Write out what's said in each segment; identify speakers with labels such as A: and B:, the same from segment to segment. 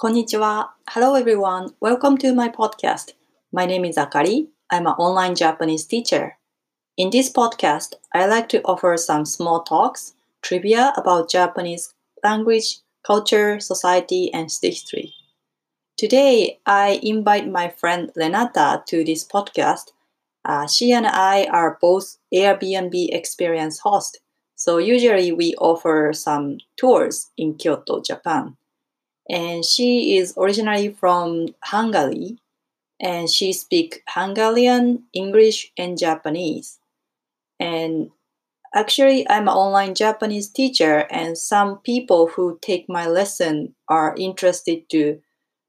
A: Konnichiwa. Hello everyone. Welcome to my podcast. My name is Akari. I'm an online Japanese teacher. In this podcast, I like to offer some small talks, trivia about Japanese language, culture, society, and history. Today, I invite my friend Renata to this podcast. Uh, she and I are both Airbnb experience hosts, so usually we offer some tours in Kyoto, Japan and she is originally from Hungary and she speaks Hungarian, English, and Japanese. And actually, I'm an online Japanese teacher, and some people who take my lesson are interested to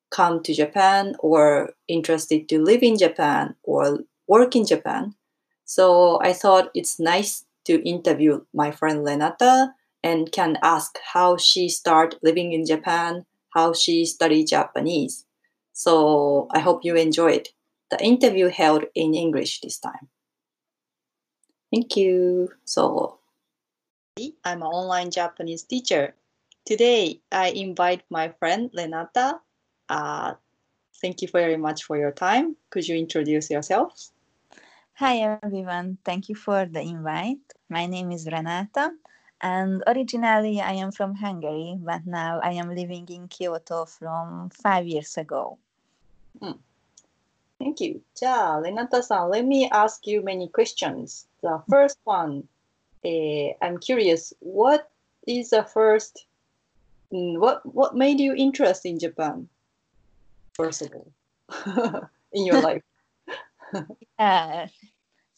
A: come to Japan or interested to live in Japan or work in Japan. So I thought it's nice to interview my friend Renata and can ask how she started living in Japan how she studied Japanese. So I hope you enjoyed the interview held in English this time. Thank you. So I'm an online Japanese teacher. Today I invite my friend Renata. Uh, thank you very much for your time. Could you introduce yourself?
B: Hi everyone. Thank you for the invite. My name is Renata. And originally I am from Hungary, but now I am living in Kyoto from five years ago.
A: Mm. Thank you. Ja, Renata-san, let me ask you many questions. The first one, eh, I'm curious, what is the first, mm, what, what made you interested in Japan, first of all, in your life?
B: yeah, uh,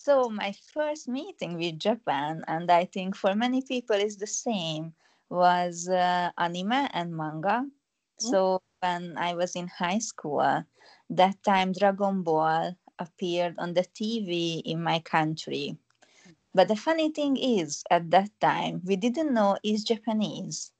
B: so my first meeting with Japan, and I think for many people is the same, was uh, anime and manga. Mm-hmm. So when I was in high school, that time Dragon Ball appeared on the TV in my country. But the funny thing is, at that time, we didn't know it's Japanese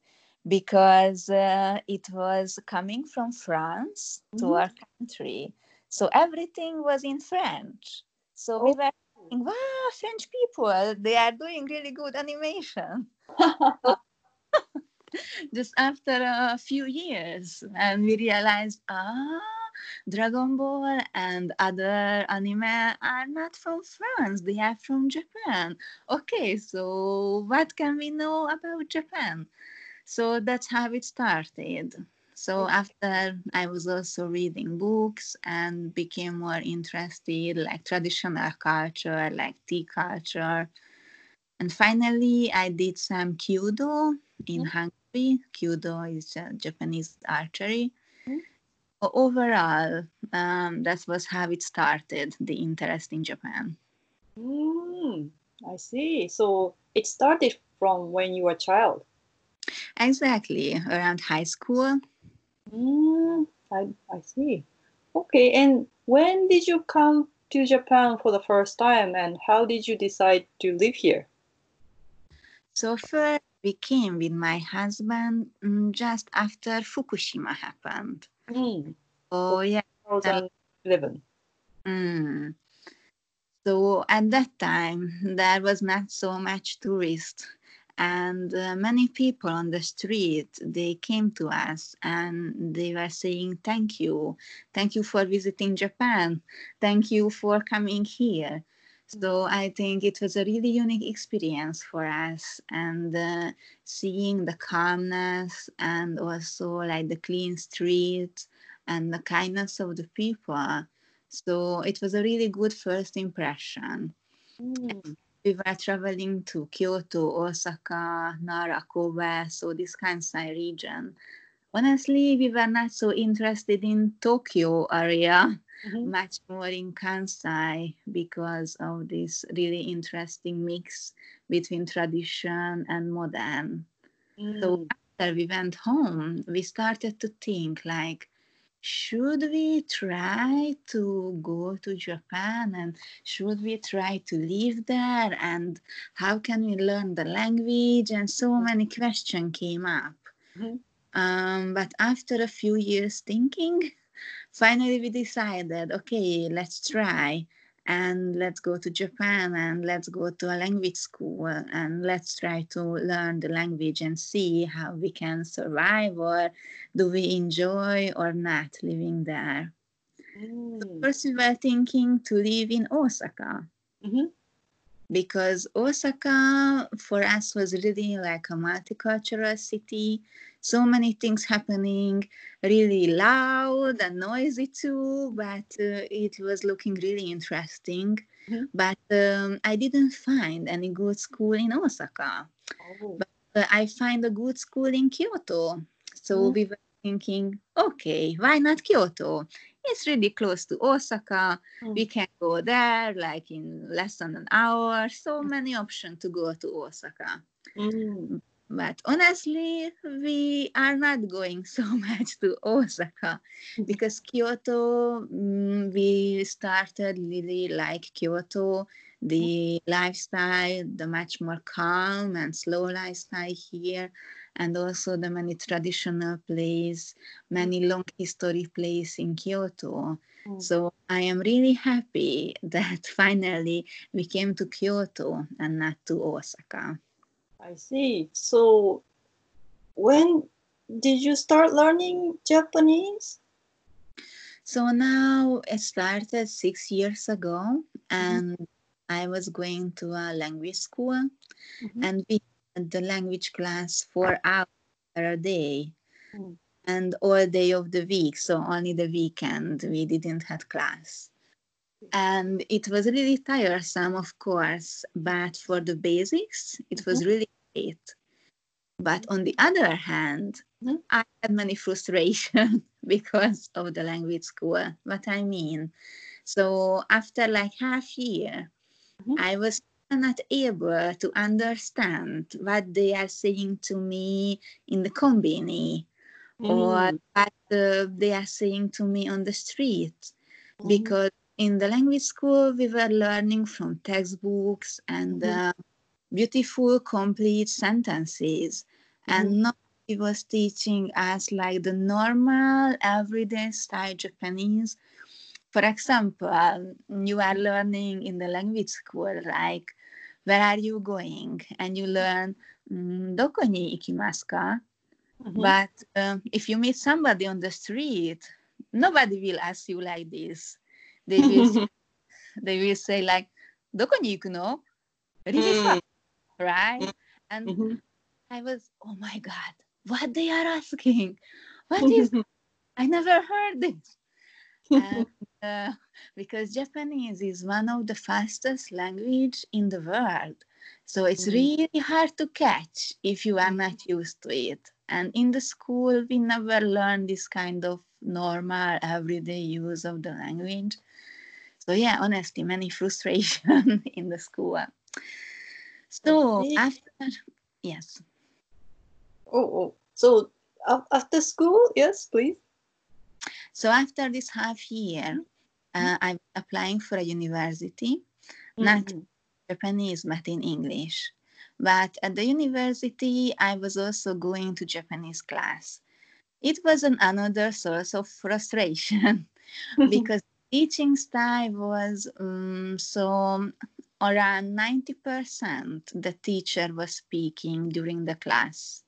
B: because uh, it was coming from France mm-hmm. to our country. So everything was in French. So oh. we were wow, French people, they are doing really good animation. Just after a few years, and we realized, ah, Dragon Ball and other anime are not from France, they are from Japan. Okay, so what can we know about Japan? So that's how it started. So after I was also reading books and became more interested like traditional culture, like tea culture. And finally I did some Kyudo in mm-hmm. Hungary. Kyudo is Japanese archery. Mm-hmm. Overall, um, that was how it started, the interest in Japan.
A: Mm, I see. So it started from when you were a child.
B: Exactly, around high school.
A: Mm, I, I see. Okay, and when did you come to Japan for the first time and how did you decide to live here?
B: So first we came with my husband mm, just after Fukushima happened. Mm. Oh yeah.
A: 2011.
B: Mm. So at that time there was not so much tourist and uh, many people on the street they came to us and they were saying thank you. Thank you for visiting japan. Thank you for coming here. So i think it was a really unique experience for us and uh, seeing the calmness and also like the clean streets and the kindness of the people. So it was a really good first impression. Mm we were traveling to Kyoto, Osaka, Nara, Kobe, so this Kansai region. Honestly, we were not so interested in Tokyo area, mm-hmm. much more in Kansai because of this really interesting mix between tradition and modern. Mm. So after we went home, we started to think like, should we try to go to Japan and should we try to live there and how can we learn the language and so many questions came up. Mm-hmm. Um, but after a few years thinking, finally we decided, okay, let's try. And let's go to Japan and let's go to a language school and let's try to learn the language and see how we can survive or do we enjoy or not living there. Mm. So first, we were thinking to live in Osaka. Mm-hmm. Because Osaka for us was really like a multicultural city so many things happening, really loud and noisy too, but uh, it was looking really interesting. Mm-hmm. But um, I didn't find any good school in Osaka. Oh. But uh, I find a good school in Kyoto. So mm-hmm. we were thinking, okay, why not Kyoto? It's really close to Osaka. Mm-hmm. We can go there like in less than an hour. So many options to go to Osaka. Mm. But honestly, we are not going so much to Osaka mm-hmm. because Kyoto, mm, we started really like Kyoto, the lifestyle, the much more calm and slow lifestyle here, and also the many traditional places, many mm-hmm. long history places in Kyoto. Mm. So I am really happy that finally we came to Kyoto and not to Osaka.
A: I see. So, when did you start learning Japanese?
B: So now it started six years ago, and mm-hmm. I was going to a language school, mm-hmm. and we the language class four hours a day, mm-hmm. and all day of the week. So only the weekend we didn't have class and it was really tiresome of course but for the basics it was mm-hmm. really great but on the other hand mm-hmm. i had many frustration because of the language school what i mean so after like half year mm-hmm. i was not able to understand what they are saying to me in the combini mm. or what uh, they are saying to me on the street mm. because in the language school, we were learning from textbooks and mm-hmm. uh, beautiful, complete sentences, and not he was teaching us like the normal, everyday style Japanese. For example, you are learning in the language school, like, where are you going? And you learn mm, doko ni ikimasu ka? Mm-hmm. But um, if you meet somebody on the street nobody will ask you like this. They will they will say like doko ni ikuno mm. right? And mm-hmm. i was oh my god what they are asking? What is i never heard it and uh, because Japanese is one of the fastest language in the world so it's mm. really hard to catch if you are not used to it and in the school we never learn this kind of normal everyday use of the language so yeah, honestly, many frustration in the school. So after, yes.
A: Oh, oh, so after school, yes, please.
B: So after this half year, uh, I'm applying for a university, mm-hmm. not Japanese, but in English. But at the university, I was also going to Japanese class. It was an another source of frustration because teaching style was um, so around 90% the teacher was speaking during the class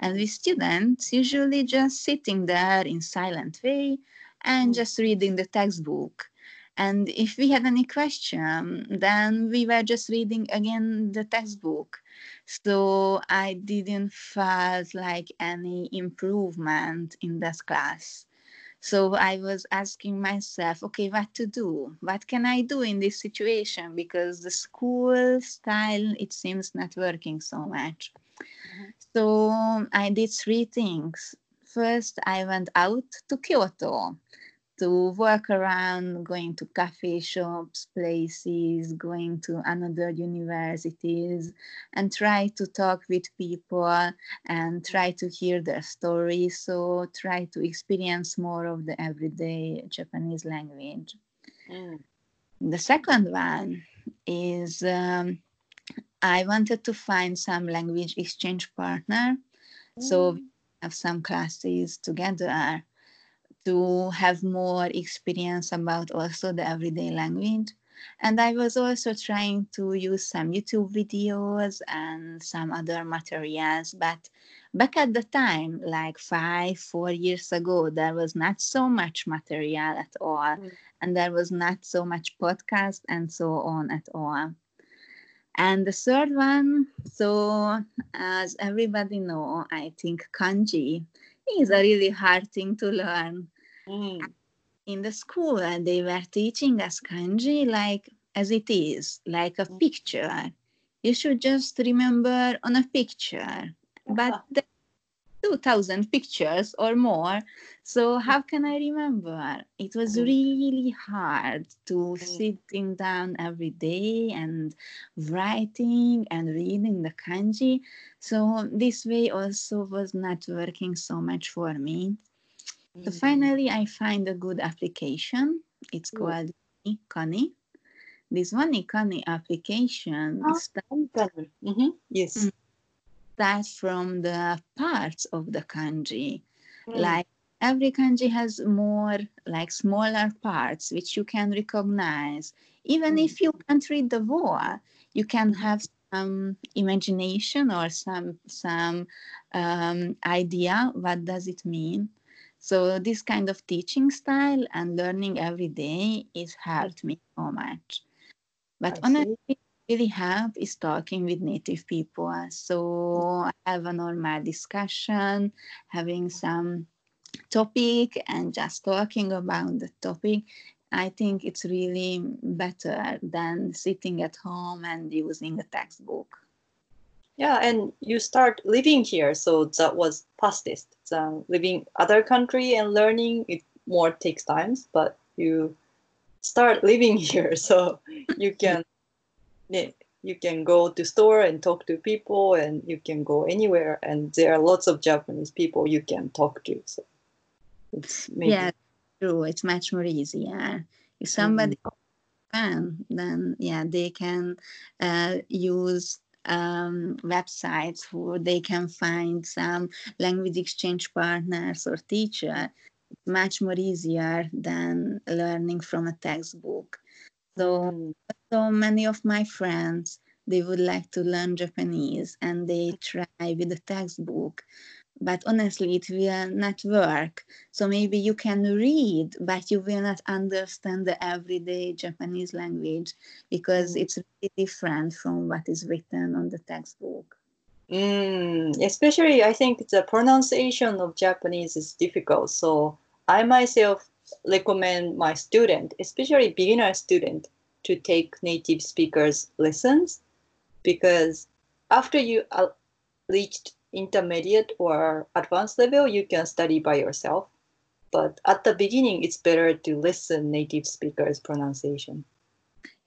B: and we students usually just sitting there in silent way and just reading the textbook and if we had any question then we were just reading again the textbook so i didn't felt like any improvement in that class so I was asking myself, okay, what to do? What can I do in this situation? Because the school style, it seems not working so much. Mm-hmm. So I did three things. First, I went out to Kyoto to work around going to cafe shops places going to another universities and try to talk with people and try to hear their stories so try to experience more of the everyday japanese language mm. the second one is um, i wanted to find some language exchange partner mm. so have some classes together to have more experience about also the everyday language. and I was also trying to use some YouTube videos and some other materials. But back at the time, like five, four years ago, there was not so much material at all, mm. and there was not so much podcast and so on at all. And the third one, so as everybody know, I think kanji is a really hard thing to learn. Mm. In the school, they were teaching us kanji like as it is, like a mm. picture. You should just remember on a picture. But 2000 pictures or more. So, how can I remember? It was mm. really hard to mm. sitting down every day and writing and reading the kanji. So, this way also was not working so much for me. So, mm. finally, I find a good application. It's called Kani. This one Kani application.
A: Oh, mm-hmm. Yes. Mm
B: that from the parts of the kanji. Mm. Like every kanji has more like smaller parts which you can recognize. Even mm. if you can't read the word, you can have some imagination or some some um, idea what does it mean. So this kind of teaching style and learning every day is helped me so much. But honestly, really have is talking with native people. Uh, so I have a normal discussion, having some topic and just talking about the topic. I think it's really better than sitting at home and using a textbook.
A: Yeah, and you start living here, so that was fastest. So living other country and learning it more takes times, but you start living here, so you can you can go to store and talk to people and you can go anywhere and there are lots of japanese people you can talk to so
B: it's maybe... yeah true it's much more easier if somebody mm-hmm. then yeah they can uh, use um, websites where they can find some language exchange partners or teacher. Much more easier than learning from a textbook so, so many of my friends, they would like to learn Japanese and they try with the textbook. But honestly, it will not work. So maybe you can read, but you will not understand the everyday Japanese language because mm. it's really different from what is written on the textbook.
A: Mm, especially, I think the pronunciation of Japanese is difficult. So I myself recommend my student, especially beginner student, to take native speakers lessons because after you reached intermediate or advanced level, you can study by yourself. But at the beginning, it's better to listen native speakers' pronunciation.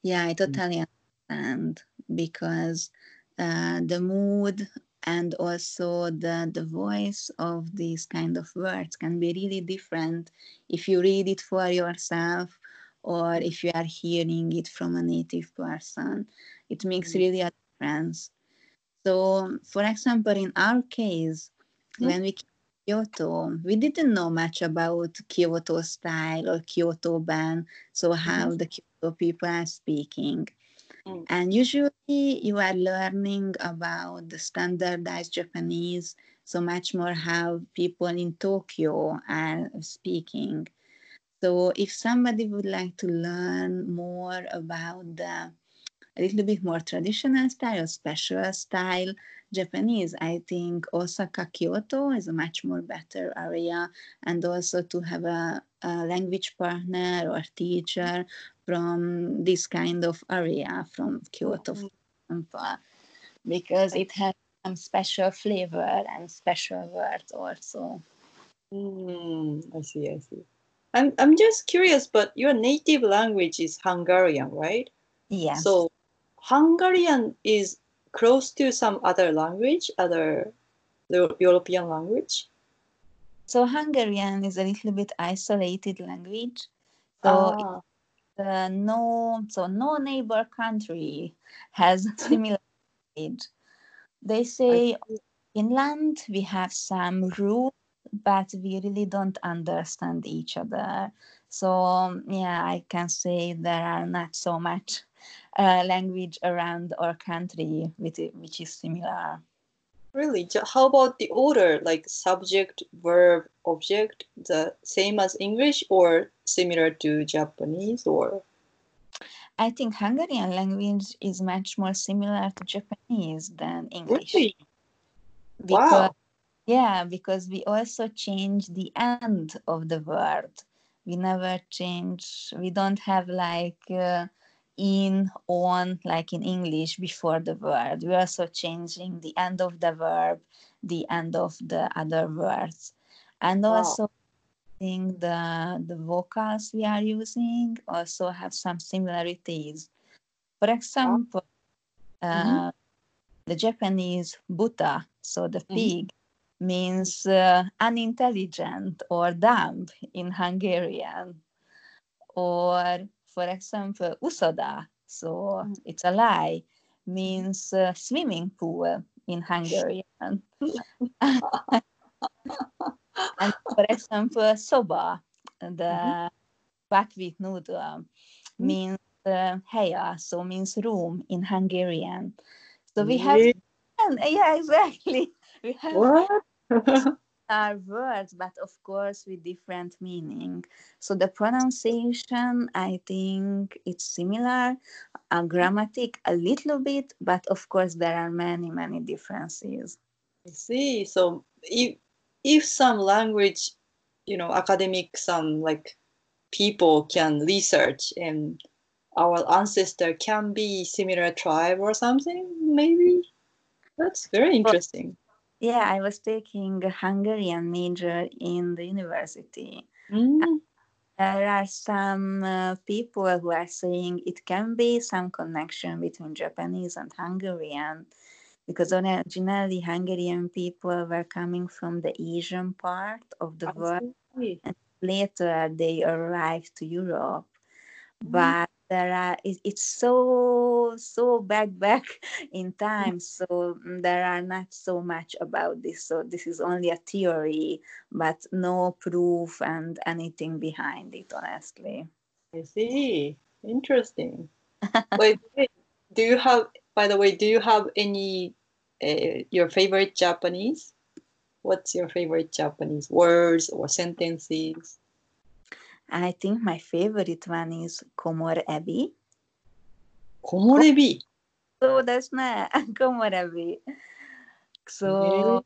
B: Yeah, I totally understand because uh, the mood and also the, the voice of these kind of words can be really different if you read it for yourself or if you are hearing it from a native person. It makes mm-hmm. really a difference. So, for example, in our case, mm-hmm. when we came to Kyoto, we didn't know much about Kyoto style or Kyoto ben, so how mm-hmm. the Kyoto people are speaking. Mm. And usually you are learning about the standardized Japanese, so much more how people in Tokyo are speaking. So if somebody would like to learn more about the a little bit more traditional style, special style Japanese, I think Osaka, Kyoto is a much more better area, and also to have a, a language partner or teacher from this kind of area from Kyoto, mm-hmm. because it has some special flavor and special words also.
A: Mm, I see, I see. I'm, I'm just curious, but your native language is Hungarian, right?
B: Yeah.
A: So Hungarian is close to some other language, other European language?
B: So Hungarian is a little bit isolated language. So ah uh, no, so no neighbor country has similar age. They say Finland we have some rules, but we really don't understand each other. So yeah, I can say there are not so much uh, language around our country with it, which is similar.
A: Really? How about the order, like subject, verb, object, the same as English or similar to Japanese or?
B: I think Hungarian language is much more similar to Japanese than English.
A: Really?
B: Because,
A: Wow.
B: Yeah, because we also change the end of the word. We never change, we don't have like uh, in, on, like in English before the word. We're also changing the end of the verb, the end of the other words. And
A: Wow.
B: also, I think the, the vocals we are using also have some similarities. For example,
A: Mhm.
B: uh, the Japanese buta, so the
A: Mhm.
B: pig, means uh, unintelligent or dumb in Hungarian. Or, for example, usoda, so
A: Mm.
B: it's a lie, means uh, swimming pool in Hungarian. And for example, soba, the buckwheat noodle, means uh, heya, so means room in Hungarian. So we have,
A: Really?
B: yeah, exactly. We have
A: What?
B: Our words, but of course with different meaning. So the pronunciation, I think it's similar, uh, grammatic a little bit, but of course there are many, many differences.
A: I see. So if if some language, you know, academic, some like people can research and our ancestor can be similar tribe or something, maybe. That's very interesting.
B: Yeah, I was taking a Hungarian major in the university.
A: Mm,
B: There are some uh, people who are saying it can be some connection between Japanese and Hungarian because originally Hungarian people were coming from the Asian part of the
A: I
B: world.
A: see.
B: Later they arrived to Europe. But there are it, it's so so back back in time so mm, there are not so much about this so this is only a theory but no proof and anything behind it honestly
A: I see. Interesting. Wait, wait, do you have, by the way, do you have any uh, your favorite Japanese? What's your favorite Japanese words or sentences?
B: I think my favorite one is komor ebi
A: Komorebi.
B: so that's not komor ebi so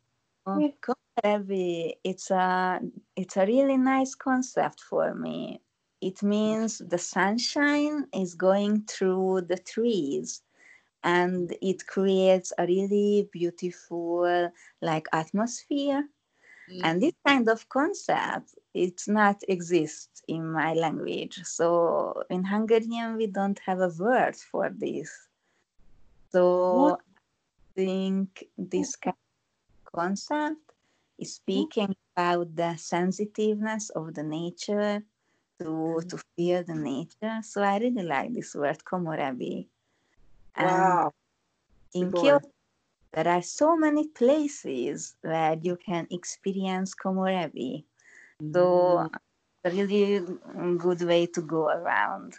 A: Really?
B: komor ebi it's a it's a really nice concept for me. It means the sunshine is going through the trees and it creates a really beautiful like atmosphere. And mm. this kind of concept it's not exist in my language so in hungarian we don't have a word for this so
A: What?
B: i think this kind of concept is speaking about the sensitiveness of the nature to mm-hmm. to feel the nature so i really like this word komorebi and
A: Wow.
B: in. Kyoto, there are so many places where you can experience komorebi. So
A: Mm.
B: a really good way to go around.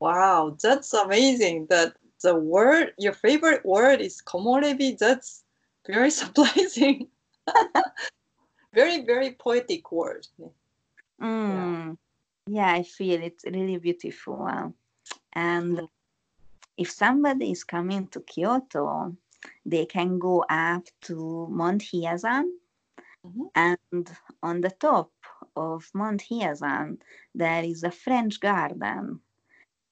A: Wow, that's amazing. That the word, your favorite word is komorebi. That's very surprising. very, very poetic word.
B: Mm. Yeah, I feel it's really beautiful. And
A: Mm.
B: if somebody is coming to Kyoto, they can go up to Mount Hieizan,
A: Mhm.
B: and on the top of Mount Hieizan, there is a French garden.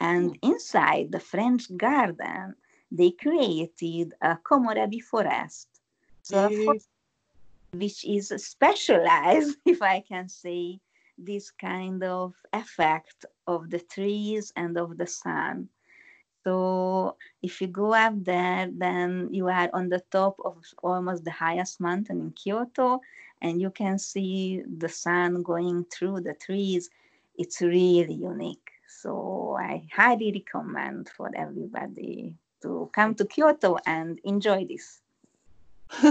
B: And inside the French garden, they created a Komorebi forest. So, forest which is specialized, if I can say, this kind of effect of the trees and of the sun. So if you go up there, then you are on the top of almost the highest mountain in Kyoto, and you can see the sun going through the trees. It's really unique. So I highly recommend for everybody to come to Kyoto and enjoy this.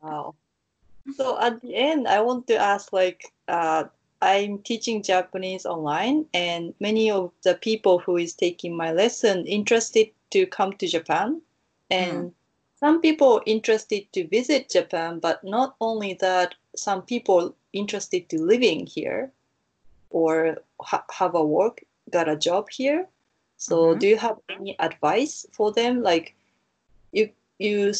A: wow. So at the end, I want to ask like, uh, I'm teaching Japanese online, and many of the people who is taking my lesson interested to come to Japan, and some people interested to visit Japan, but not only that, some people interested to living here or ha- have a work, got a job here. So,
B: Mhm.
A: do you have any advice for them? Like, you you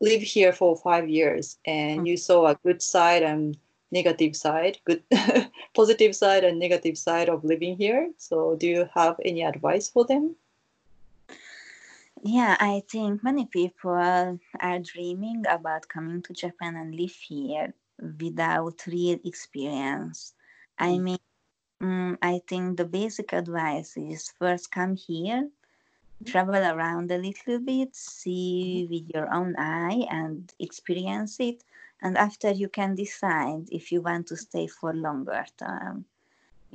A: live here for five years and
B: Mm.
A: you saw a good side and negative side, good positive side and negative side of living here. So, do you have any advice for them?
B: Yeah, I think many people are dreaming about coming to Japan and live here without real experience. I
A: Mm.
B: mean, mm, I think the basic advice is first come here, travel around a little bit, see with your own eye and experience it. And after you can decide if you want to stay for longer term.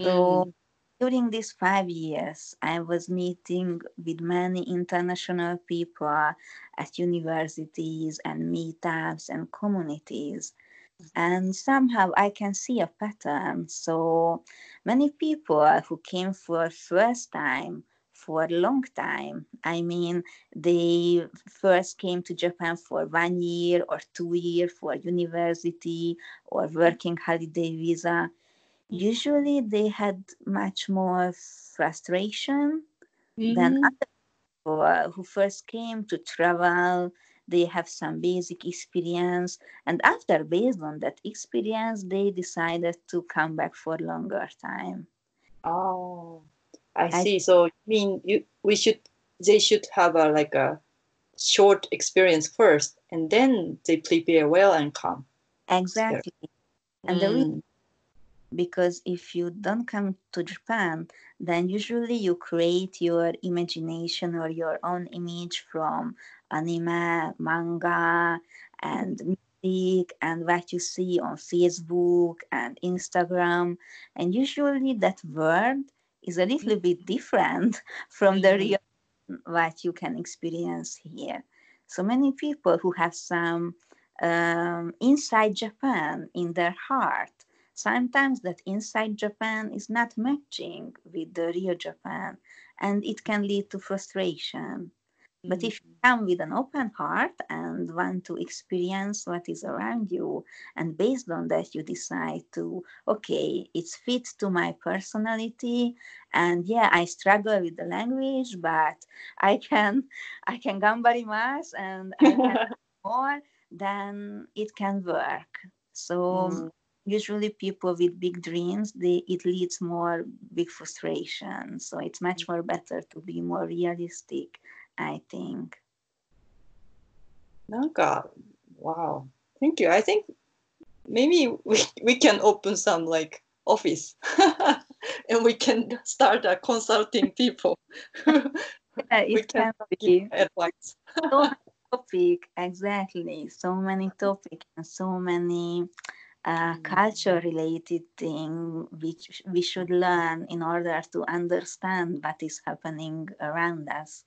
B: So
A: Mm.
B: during these five years, I was meeting with many international people at universities and meetups and communities. And somehow I can see a pattern. So many people who came for first time for a long time. I mean, they first came to Japan for one year or two years for university or working holiday visa usually they had much more frustration than
A: Mm.
B: other people who first came to travel they have some basic experience and after based on that experience they decided to come back for longer time
A: Oh, I
B: I-
A: see. So you mean you we should they should have a like a short experience first and then they prepare well and come.
B: exactly and the reason
A: Mm.
B: because if you don't come to Japan, then usually you create your imagination or your own image from anime, manga, and music, and what you see on Facebook and Instagram. And usually that world is a little bit different from the
A: Mhm.
B: real what you can experience here. So many people who have some um, inside Japan in their heart sometimes that inside Japan is not matching with the real Japan and it can lead to frustration. But if you come with an open heart and want to experience what is around you, and based on that, you decide to, okay, it's fit to my personality, and yeah, I struggle with the language, but I can, I can gambarimasu and I can more, then it can work. So
A: Mm.
B: usually people with big dreams they it leads more big frustration so it's much more better to be more realistic I think.
A: Nanka, wow. Thank you. I think maybe we, we can open some like office and we can start uh, consulting people.
B: yeah, it
A: can,
B: be.
A: Advice.
B: so topic, exactly. So many topics and so many uh,
A: mm.
B: culture related thing which we should learn in order to understand what is happening around us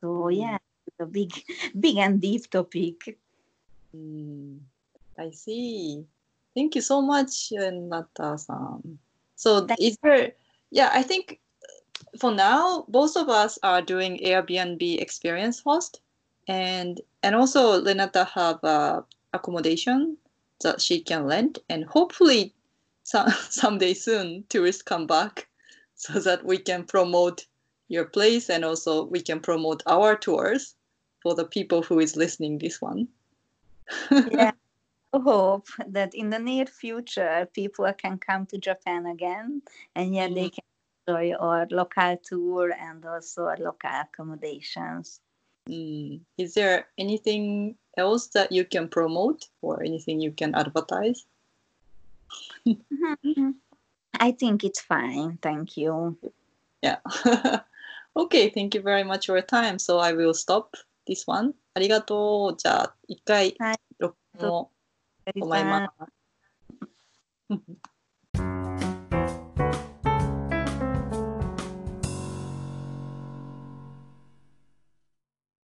B: so
A: Mm.
B: yeah a big big and deep topic
A: Mm, I see. Thank you so much, Nata-san. So
B: Thank-
A: is there, yeah, I think for now, both of us are doing Airbnb experience host and and also Renata have uh, accommodation that she can rent and hopefully some, someday soon tourists come back so that we can promote your place and also we can promote our tours for the people who is listening this one.
B: yeah I hope that in the near future people can come to Japan again and yeah they can enjoy our local tour and also our local accommodations.
A: Mm. Is there anything else that you can promote or anything you can advertise?
B: I think it's fine. Thank you.
A: Yeah. okay, thank you very much for your time. So I will stop this one. ありがとう。じゃあ、一回
B: はい、
A: 録音を止めます。